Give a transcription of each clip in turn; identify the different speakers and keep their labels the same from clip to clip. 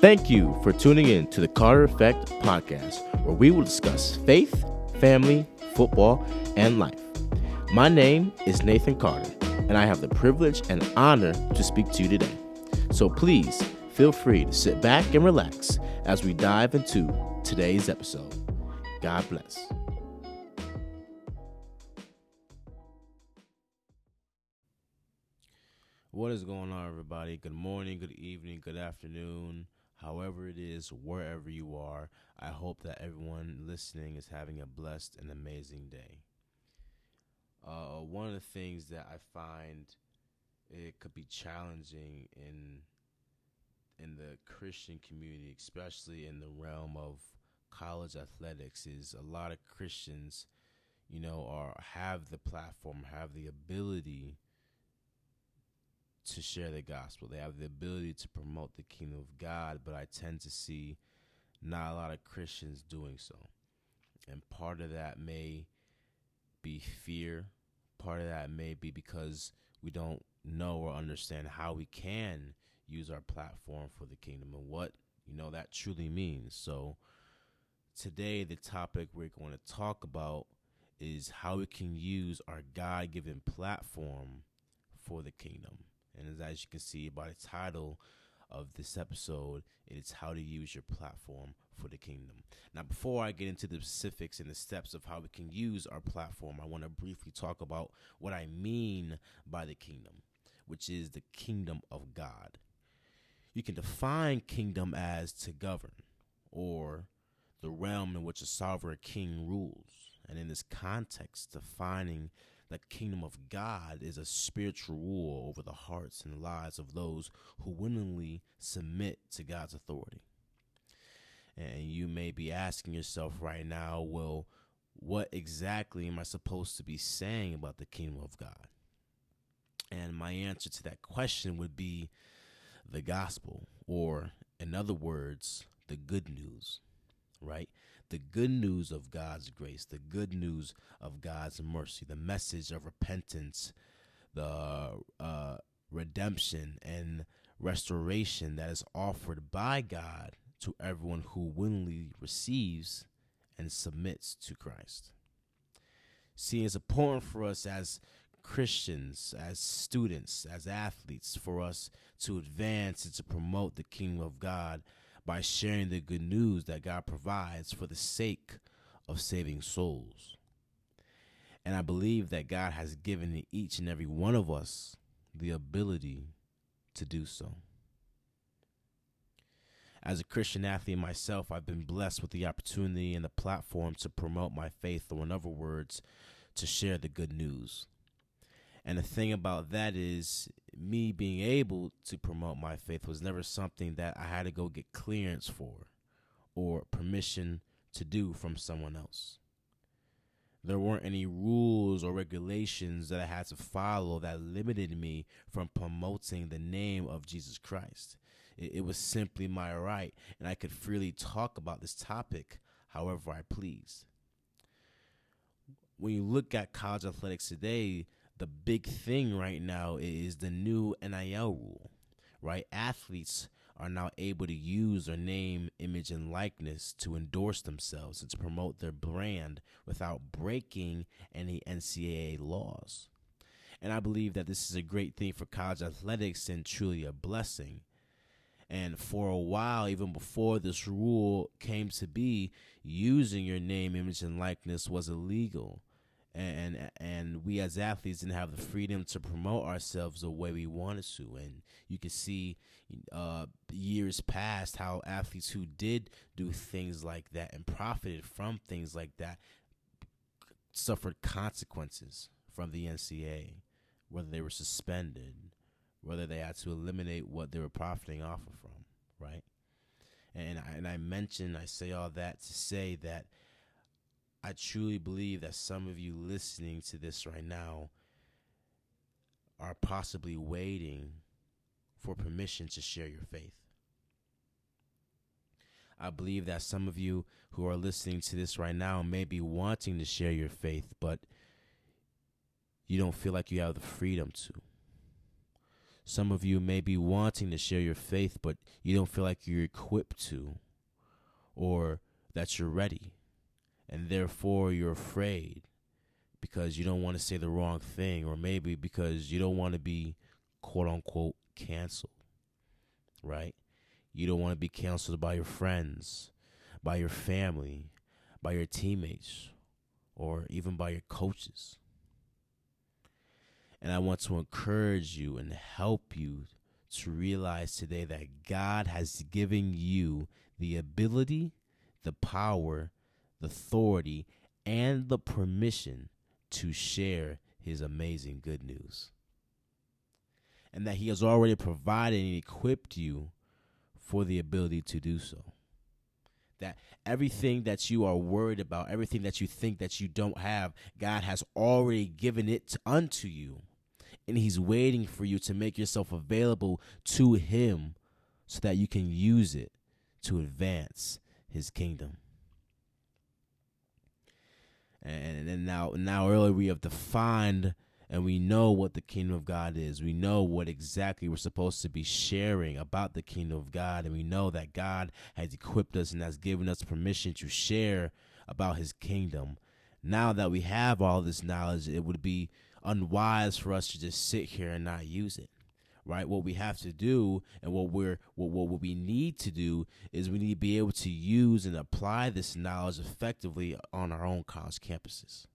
Speaker 1: Thank you for tuning in to the Carter Effect podcast, where we will discuss faith, family, football, and life. My name is Nathan Carter, and I have the privilege and honor to speak to you today. So please feel free to sit back and relax as we dive into today's episode. God bless. What is going on, everybody? Good morning, good evening, good afternoon however it is, wherever you are. I hope that everyone listening is having a blessed and amazing day. Uh, one of the things that I find it could be challenging in in the Christian community, especially in the realm of college athletics, is a lot of Christians, you know, are have the platform, have the ability to share the gospel. They have the ability to promote the kingdom of God, but I tend to see not a lot of Christians doing so. And part of that may be fear. Part of that may be because we don't know or understand how we can use our platform for the kingdom and what, you know, that truly means. So today the topic we're going to talk about is how we can use our God-given platform for the kingdom. And as you can see by the title of this episode, it is how to use your platform for the kingdom. Now, before I get into the specifics and the steps of how we can use our platform, I want to briefly talk about what I mean by the kingdom, which is the kingdom of God. You can define kingdom as to govern or the realm in which a sovereign king rules. And in this context, defining the kingdom of God is a spiritual rule over the hearts and lives of those who willingly submit to God's authority. And you may be asking yourself right now, well, what exactly am I supposed to be saying about the kingdom of God? And my answer to that question would be the gospel, or in other words, the good news, right? The good news of God's grace, the good news of God's mercy, the message of repentance, the uh, redemption and restoration that is offered by God to everyone who willingly receives and submits to Christ. See, it's important for us as Christians, as students, as athletes, for us to advance and to promote the kingdom of God by sharing the good news that God provides for the sake of saving souls. And I believe that God has given each and every one of us the ability to do so. As a Christian athlete myself, I've been blessed with the opportunity and the platform to promote my faith, or in other words, to share the good news. And the thing about that is, me being able to promote my faith was never something that I had to go get clearance for or permission to do from someone else. There weren't any rules or regulations that I had to follow that limited me from promoting the name of Jesus Christ. It, it was simply my right, and I could freely talk about this topic however I pleased. When you look at college athletics today, the big thing right now is the new NIL rule, right? Athletes are now able to use their name, image, and likeness to endorse themselves and to promote their brand without breaking any NCAA laws. And I believe that this is a great thing for college athletics and truly a blessing. And for a while, even before this rule came to be, using your name, image, and likeness was illegal and and we as athletes didn't have the freedom to promote ourselves the way we wanted to. And you can see uh, years past how athletes who did do things like that and profited from things like that suffered consequences from the NCAA whether they were suspended whether they had to eliminate what they were profiting off of from right? And I, and I mention I say all that to say that I truly believe that some of you listening to this right now are possibly waiting for permission to share your faith. I believe that some of you who are listening to this right now may be wanting to share your faith, but you don't feel like you have the freedom to. Some of you may be wanting to share your faith, but you don't feel like you're equipped to or that you're ready. And therefore, you're afraid because you don't want to say the wrong thing, or maybe because you don't want to be quote unquote canceled, right? You don't want to be canceled by your friends, by your family, by your teammates, or even by your coaches. And I want to encourage you and help you to realize today that God has given you the ability, the power, the authority, and the permission to share his amazing good news. And that he has already provided and equipped you for the ability to do so. That everything that you are worried about, everything that you think that you don't have, God has already given it unto you. And he's waiting for you to make yourself available to him so that you can use it to advance his kingdom. And then now, now earlier we have defined and we know what the kingdom of God is. We know what exactly we're supposed to be sharing about the kingdom of God, and we know that God has equipped us and has given us permission to share about His kingdom. Now that we have all this knowledge, it would be unwise for us to just sit here and not use it right? What we have to do and what we're what, what we need to do is we need to be able to use and apply this knowledge effectively on our own college campuses.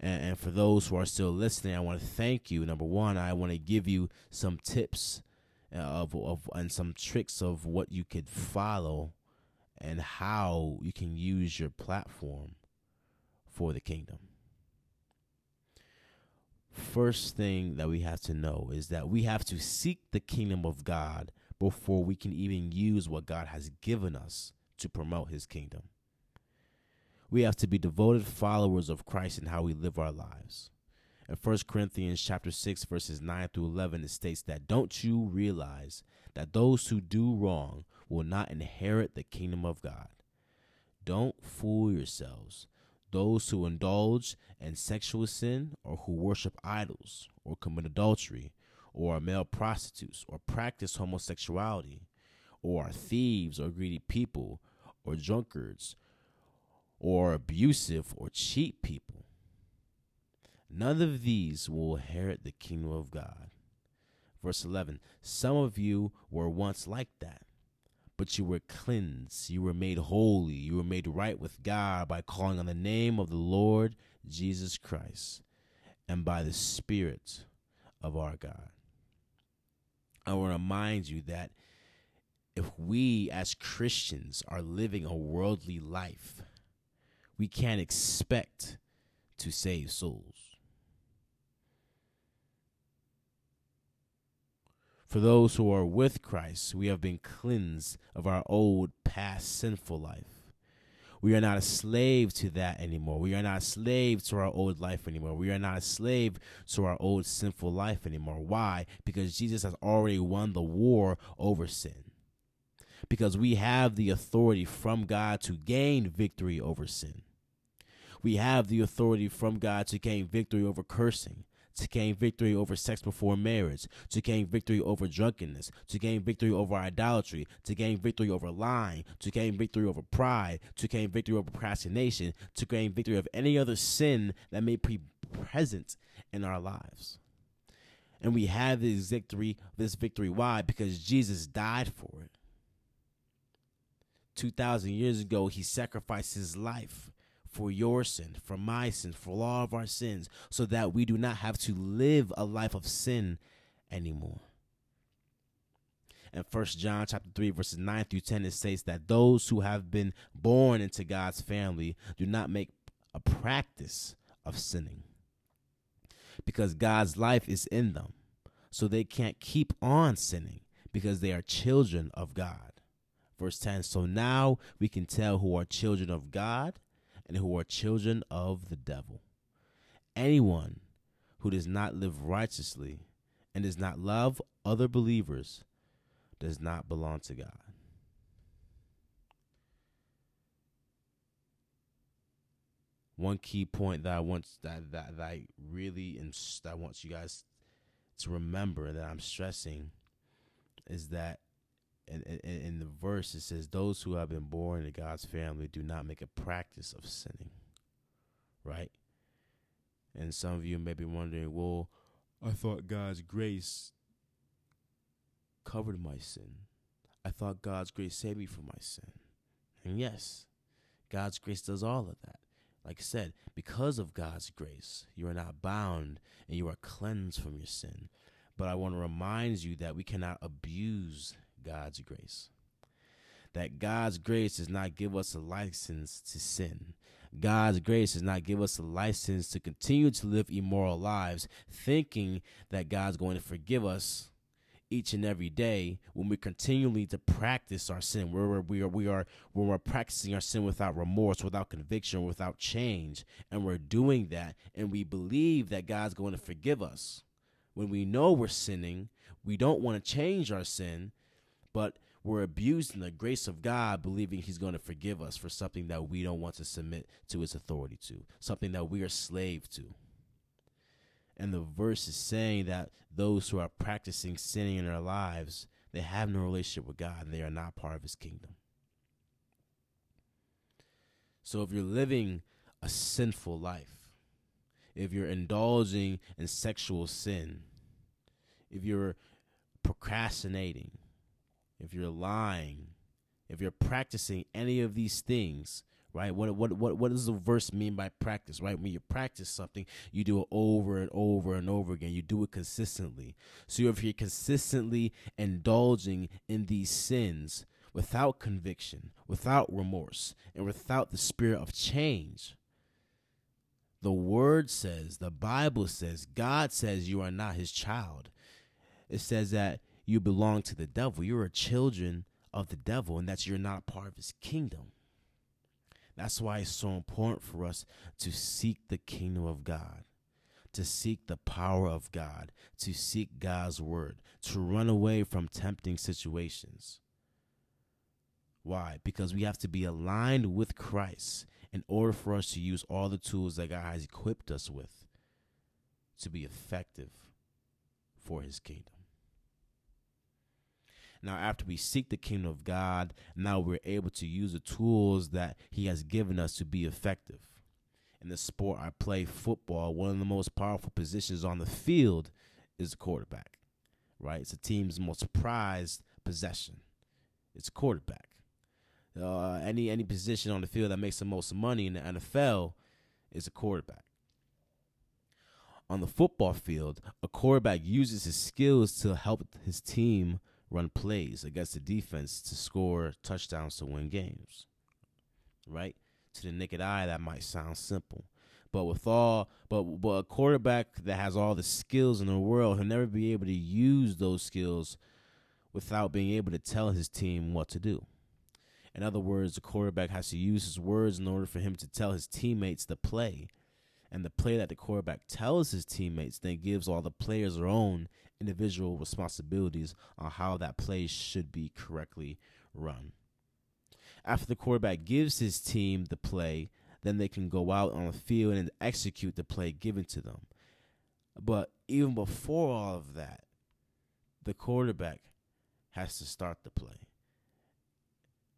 Speaker 1: And, and for those who are still listening, I want to thank you. Number one, I want to give you some tips uh, of, of and some tricks of what you could follow and how you can use your platform for the kingdom first thing that we have to know is that we have to seek the kingdom of God before we can even use what God has given us to promote his kingdom. We have to be devoted followers of Christ in how we live our lives. In 1 Corinthians chapter 6 verses 9 through 11 it states that don't you realize that those who do wrong will not inherit the kingdom of God. Don't fool yourselves those who indulge in sexual sin or who worship idols or commit adultery or are male prostitutes or practice homosexuality or are thieves or greedy people or drunkards or abusive or cheat people. None of these will inherit the kingdom of God. Verse 11 Some of you were once like that but you were cleansed, you were made holy, you were made right with God by calling on the name of the Lord Jesus Christ and by the Spirit of our God. I want to remind you that if we as Christians are living a worldly life, we can't expect to save souls. For those who are with Christ, we have been cleansed of our old past sinful life. We are not a slave to that anymore. We are not a slave to our old life anymore. We are not a slave to our old sinful life anymore. Why? Because Jesus has already won the war over sin. Because we have the authority from God to gain victory over sin. We have the authority from God to gain victory over cursing to gain victory over sex before marriage, to gain victory over drunkenness, to gain victory over idolatry, to gain victory over lying, to gain victory over pride, to gain victory over procrastination, to gain victory of any other sin that may be present in our lives. And we have this victory, this victory. Why? Because Jesus died for it. 2,000 years ago, he sacrificed his life for your sin, for my sin, for all of our sins, so that we do not have to live a life of sin anymore. In First John chapter 3, verses 9 through 10, it states that those who have been born into God's family do not make a practice of sinning. Because God's life is in them. So they can't keep on sinning because they are children of God. Verse 10 So now we can tell who are children of God and who are children of the devil. Anyone who does not live righteously and does not love other believers does not belong to God. One key point that I want that that, that I really and that I want you guys to remember that I'm stressing is that in, in, in the verse it says, Those who have been born into God's family do not make a practice of sinning. Right? And some of you may be wondering, well, I thought God's grace covered my sin. I thought God's grace saved me from my sin. And yes, God's grace does all of that. Like I said, because of God's grace, you are not bound and you are cleansed from your sin. But I want to remind you that we cannot abuse God's grace. That God's grace does not give us a license to sin. God's grace does not give us a license to continue to live immoral lives, thinking that God's going to forgive us each and every day when we continually to practice our sin where we are we are when we're practicing our sin without remorse without conviction without change and we're doing that and we believe that God's going to forgive us when we know we're sinning we don't want to change our sin but we're abused in the grace of God, believing He's going to forgive us for something that we don't want to submit to His authority to, something that we are slave to. And the verse is saying that those who are practicing sinning in their lives, they have no relationship with God and they are not part of his kingdom. So if you're living a sinful life, if you're indulging in sexual sin, if you're procrastinating, if you're lying, if you're practicing any of these things, right? What what what what does the verse mean by practice, right? When you practice something, you do it over and over and over again. You do it consistently. So if you're consistently indulging in these sins without conviction, without remorse, and without the spirit of change, the word says, the Bible says, God says you are not his child. It says that you belong to the devil. You're a children of the devil, and that you're not part of his kingdom. That's why it's so important for us to seek the kingdom of God, to seek the power of God, to seek God's word, to run away from tempting situations. Why? Because we have to be aligned with Christ in order for us to use all the tools that God has equipped us with to be effective for his kingdom. Now, after we seek the kingdom of God, now we're able to use the tools that He has given us to be effective. In the sport I play, football, one of the most powerful positions on the field is the quarterback, right? It's a team's most prized possession. It's quarterback. Uh, any any position on the field that makes the most money in the NFL is a quarterback. On the football field, a quarterback uses his skills to help his team run plays against the defense to score touchdowns to win games. Right? To the naked eye, that might sound simple. But with all, but but a quarterback that has all the skills in the world, he'll never be able to use those skills without being able to tell his team what to do. In other words, the quarterback has to use his words in order for him to tell his teammates the play. And the play that the quarterback tells his teammates then gives all the players their own individual responsibilities on how that play should be correctly run. After the quarterback gives his team the play, then they can go out on the field and execute the play given to them. But even before all of that, the quarterback has to start the play.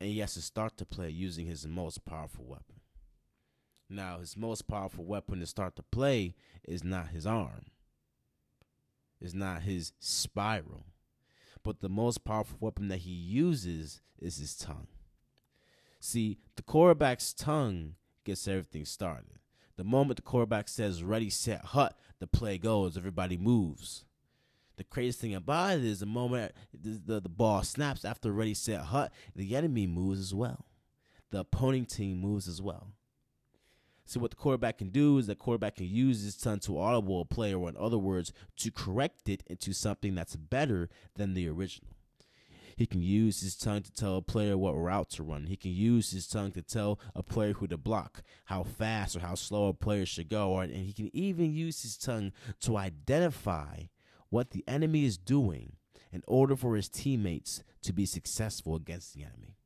Speaker 1: And he has to start the play using his most powerful weapon. Now, his most powerful weapon to start the play is not his arm is not his spiral. But the most powerful weapon that he uses is his tongue. See, the quarterback's tongue gets everything started. The moment the quarterback says ready, set, hut, the play goes, everybody moves. The craziest thing about it is the moment the, the, the ball snaps after ready, set, hut, the enemy moves as well. The opposing team moves as well. So what the quarterback can do is the quarterback can use his tongue to audible a play, or in other words, to correct it into something that's better than the original. He can use his tongue to tell a player what route to run. He can use his tongue to tell a player who to block, how fast or how slow a player should go, and he can even use his tongue to identify what the enemy is doing in order for his teammates to be successful against the enemy.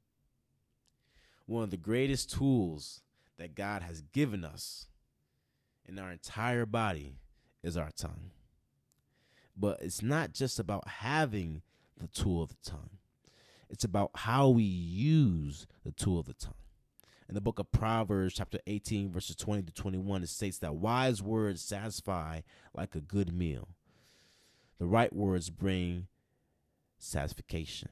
Speaker 1: One of the greatest tools that God has given us in our entire body is our tongue. But it's not just about having the tool of the tongue. It's about how we use the tool of the tongue. In the book of Proverbs, chapter 18, verses 20 to 21, it states that wise words satisfy like a good meal. The right words bring satisfaction.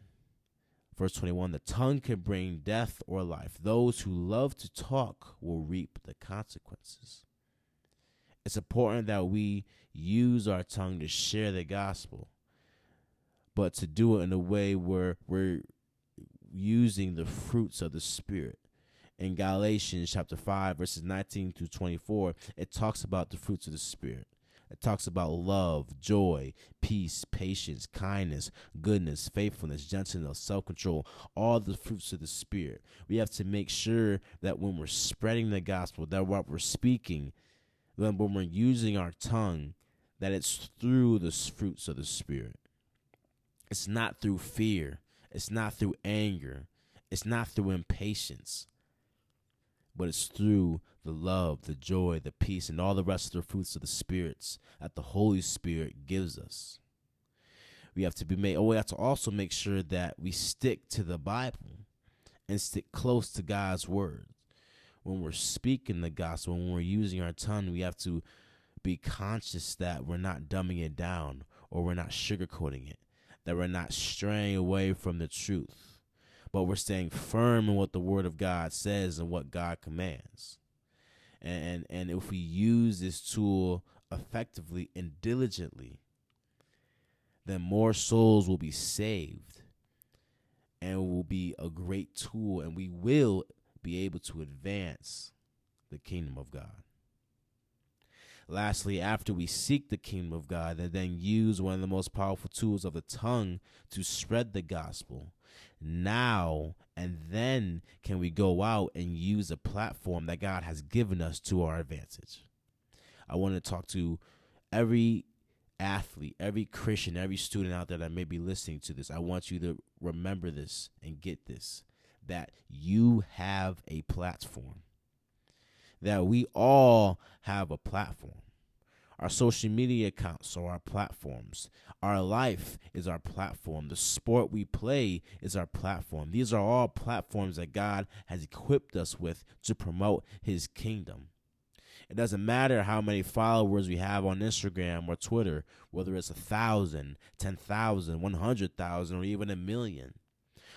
Speaker 1: Verse 21 The tongue can bring death or life. Those who love to talk will reap the consequences. It's important that we use our tongue to share the gospel, but to do it in a way where we're using the fruits of the Spirit. In Galatians chapter 5, verses 19 through 24, it talks about the fruits of the Spirit. It talks about love, joy, peace, patience, kindness, goodness, faithfulness, gentleness, self control, all the fruits of the Spirit. We have to make sure that when we're spreading the gospel, that what we're speaking, when we're using our tongue, that it's through the fruits of the Spirit. It's not through fear, it's not through anger, it's not through impatience, but it's through the love, the joy, the peace, and all the rest of the fruits of the spirits that the Holy Spirit gives us. We have to be made. Oh, we have to also make sure that we stick to the Bible and stick close to God's word. When we're speaking the gospel, when we're using our tongue, we have to be conscious that we're not dumbing it down or we're not sugarcoating it, that we're not straying away from the truth, but we're staying firm in what the Word of God says and what God commands and and if we use this tool effectively and diligently then more souls will be saved and will be a great tool and we will be able to advance the kingdom of God. Lastly, after we seek the kingdom of God and then use one of the most powerful tools of the tongue to spread the gospel, now and then can we go out and use a platform that God has given us to our advantage. I want to talk to every athlete, every Christian, every student out there that may be listening to this. I want you to remember this and get this that you have a platform. That we all have a platform. Our social media accounts are our platforms. Our life is our platform. The sport we play is our platform. These are all platforms that God has equipped us with to promote His kingdom. It doesn't matter how many followers we have on Instagram or Twitter, whether it's a thousand, ten thousand, one hundred thousand, or even a million.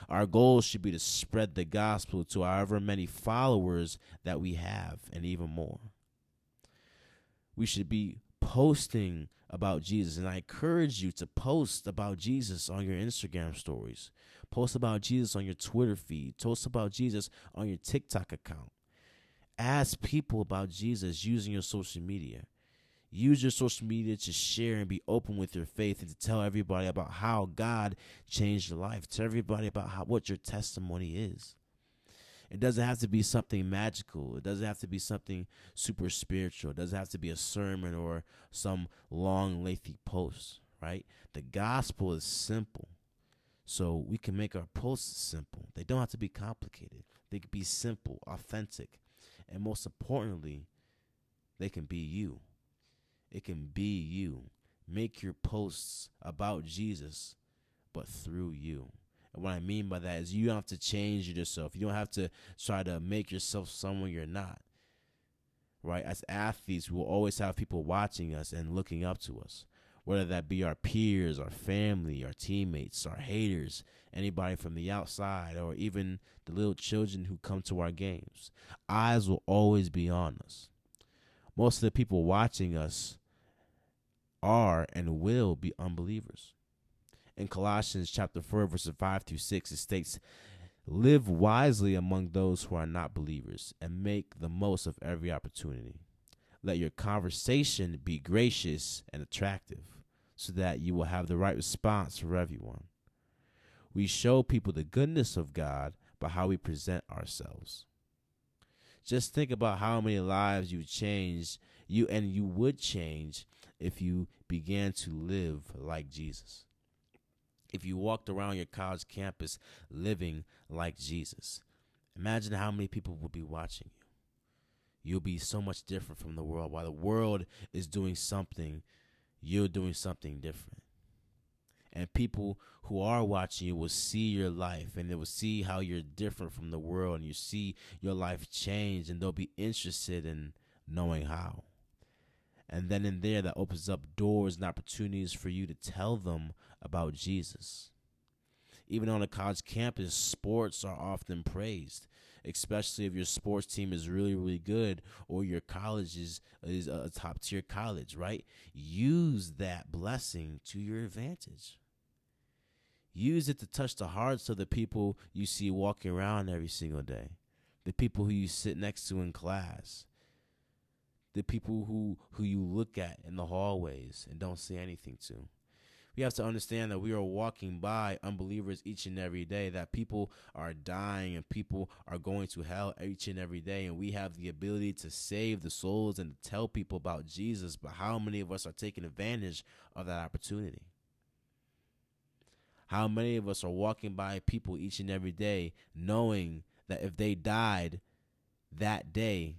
Speaker 1: Our goal should be to spread the gospel to however many followers that we have, and even more. We should be posting about Jesus. And I encourage you to post about Jesus on your Instagram stories. Post about Jesus on your Twitter feed. Post about Jesus on your TikTok account. Ask people about Jesus using your social media. Use your social media to share and be open with your faith and to tell everybody about how God changed your life. Tell everybody about how, what your testimony is. It doesn't have to be something magical. It doesn't have to be something super spiritual. It doesn't have to be a sermon or some long, lengthy post, right? The gospel is simple. So we can make our posts simple. They don't have to be complicated. They can be simple, authentic, and most importantly, they can be you. It can be you. Make your posts about Jesus, but through you. And what I mean by that is you don't have to change yourself. You don't have to try to make yourself someone you're not. Right? As athletes, we will always have people watching us and looking up to us. Whether that be our peers, our family, our teammates, our haters, anybody from the outside, or even the little children who come to our games. Eyes will always be on us. Most of the people watching us are and will be unbelievers in Colossians chapter 4, verses 5 through 6, it states, Live wisely among those who are not believers and make the most of every opportunity. Let your conversation be gracious and attractive so that you will have the right response for everyone. We show people the goodness of God by how we present ourselves. Just think about how many lives you changed, you and you would change if you began to live like Jesus if you walked around your college campus living like Jesus. Imagine how many people would be watching you. You'll be so much different from the world. While the world is doing something, you're doing something different. And people who are watching you will see your life and they will see how you're different from the world and you see your life change and they'll be interested in knowing how. And then in there, that opens up doors and opportunities for you to tell them about Jesus. Even on a college campus, sports are often praised, especially if your sports team is really, really good or your college is, is a top tier college, right? Use that blessing to your advantage. Use it to touch the hearts of the people you see walking around every single day, the people who you sit next to in class, the people who who you look at in the hallways and don't say anything to. We have to understand that we are walking by unbelievers each and every day, that people are dying and people are going to hell each and every day. And we have the ability to save the souls and to tell people about Jesus. But how many of us are taking advantage of that opportunity? How many of us are walking by people each and every day knowing that if they died that day,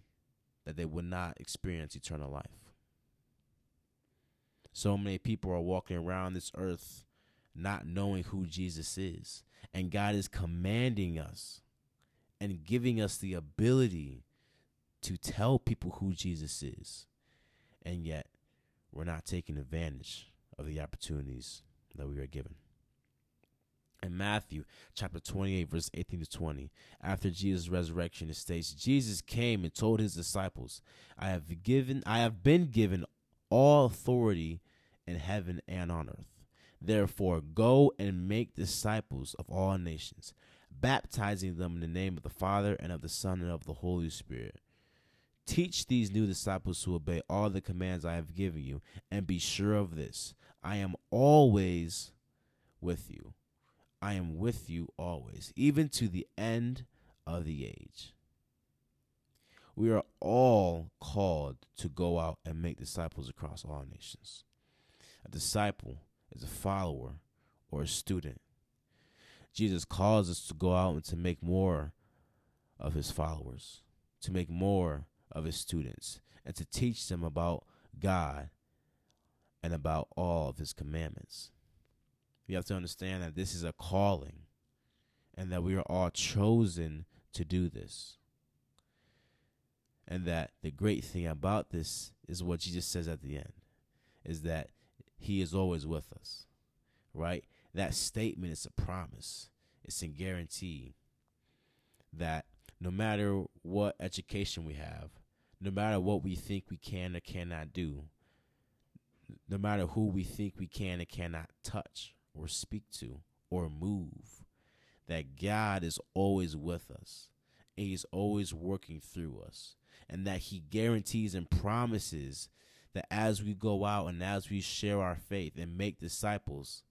Speaker 1: that they would not experience eternal life. So many people are walking around this earth not knowing who Jesus is. And God is commanding us and giving us the ability to tell people who Jesus is. And yet, we're not taking advantage of the opportunities that we are given in Matthew chapter 28, verse 18 to 20, after Jesus' resurrection, it states, Jesus came and told his disciples, I have given I have been given all authority in heaven and on earth. Therefore, go and make disciples of all nations, baptizing them in the name of the Father and of the Son and of the Holy Spirit. Teach these new disciples to obey all the commands I have given you, and be sure of this I am always with you I am with you always, even to the end of the age. We are all called to go out and make disciples across all nations. A disciple is a follower or a student. Jesus calls us to go out and to make more of his followers, to make more of his students, and to teach them about God and about all of his commandments. You have to understand that this is a calling and that we are all chosen to do this. And that the great thing about this is what Jesus says at the end is that he is always with us. Right? That statement is a promise. It's a guarantee that no matter what education we have, no matter what we think we can or cannot do, no matter who we think we can and cannot touch, or speak to or move. That God is always with us. And he's always working through us. And that he guarantees and promises that as we go out and as we share our faith and make disciples,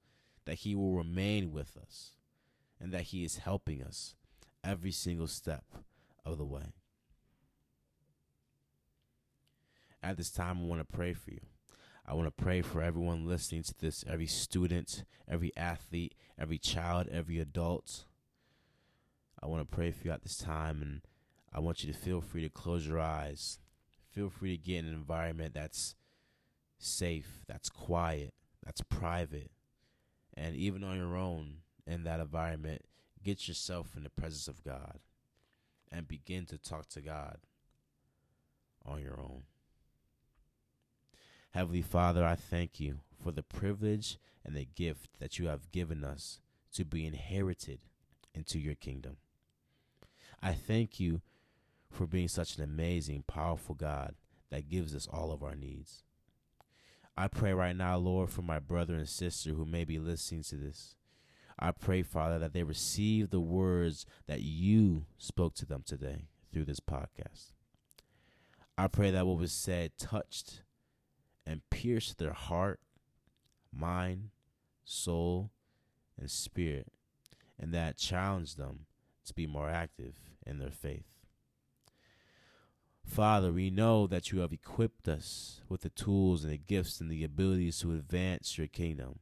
Speaker 1: that he will remain with us and that he is helping us every single step of the way. At this time, I want to pray for you. I want to pray for everyone listening to this, every student, every athlete, every child, every adult. I want to pray for you at this time, and I want you to feel free to close your eyes. Feel free to get in an environment that's safe, that's quiet, that's private. And even on your own in that environment, get yourself in the presence of God and begin to talk to God on your own. Heavenly Father, I thank you for the privilege and the gift that you have given us to be inherited into your kingdom. I thank you for being such an amazing, powerful God that gives us all of our needs. I pray right now, Lord, for my brother and sister who may be listening to this. I pray, Father, that they receive the words that you spoke to them today through this podcast. I pray that what was said touched and pierce their heart, mind, soul, and spirit, and that challenge them to be more active in their faith. Father, we know that you have equipped us with the tools and the gifts and the abilities to advance your kingdom.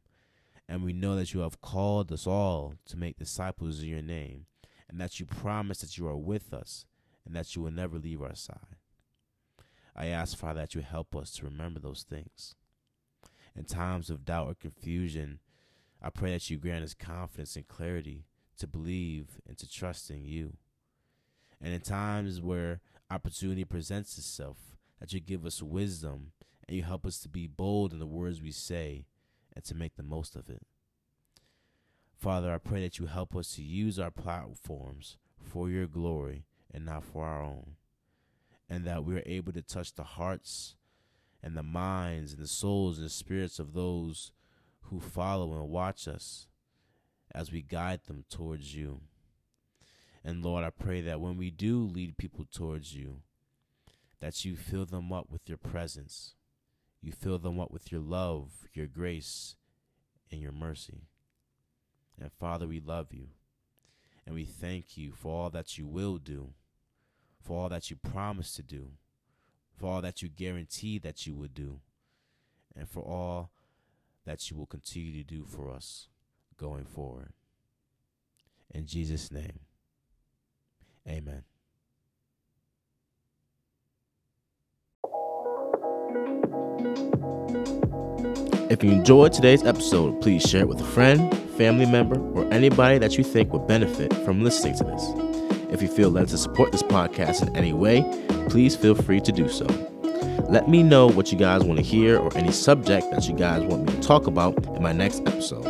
Speaker 1: And we know that you have called us all to make disciples of your name, and that you promise that you are with us and that you will never leave our side. I ask, Father, that you help us to remember those things. In times of doubt or confusion, I pray that you grant us confidence and clarity to believe and to trust in you. And in times where opportunity presents itself, that you give us wisdom and you help us to be bold in the words we say and to make the most of it. Father, I pray that you help us to use our platforms for your glory and not for our own, and that we are able to touch the hearts and the minds and the souls and the spirits of those who follow and watch us as we guide them towards you. And Lord, I pray that when we do lead people towards you, that you fill them up with your presence. You fill them up with your love, your grace, and your mercy. And Father, we love you. And we thank you for all that you will do, for all that you promised to do, for all that you guarantee that you would do, and for all that you will continue to do for us going forward. In Jesus' name, amen. If you enjoyed today's episode, please share it with a friend, family member, or anybody that you think would benefit from listening to this. If you feel led to support this podcast in any way, please feel free to do so. Let me know what you guys want to hear or any subject that you guys want me to talk about in my next episode.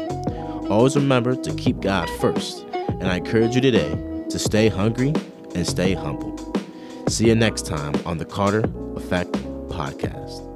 Speaker 1: Always remember to keep God first, and I encourage you today to stay hungry and stay humble. See you next time on the Carter Effect Podcast.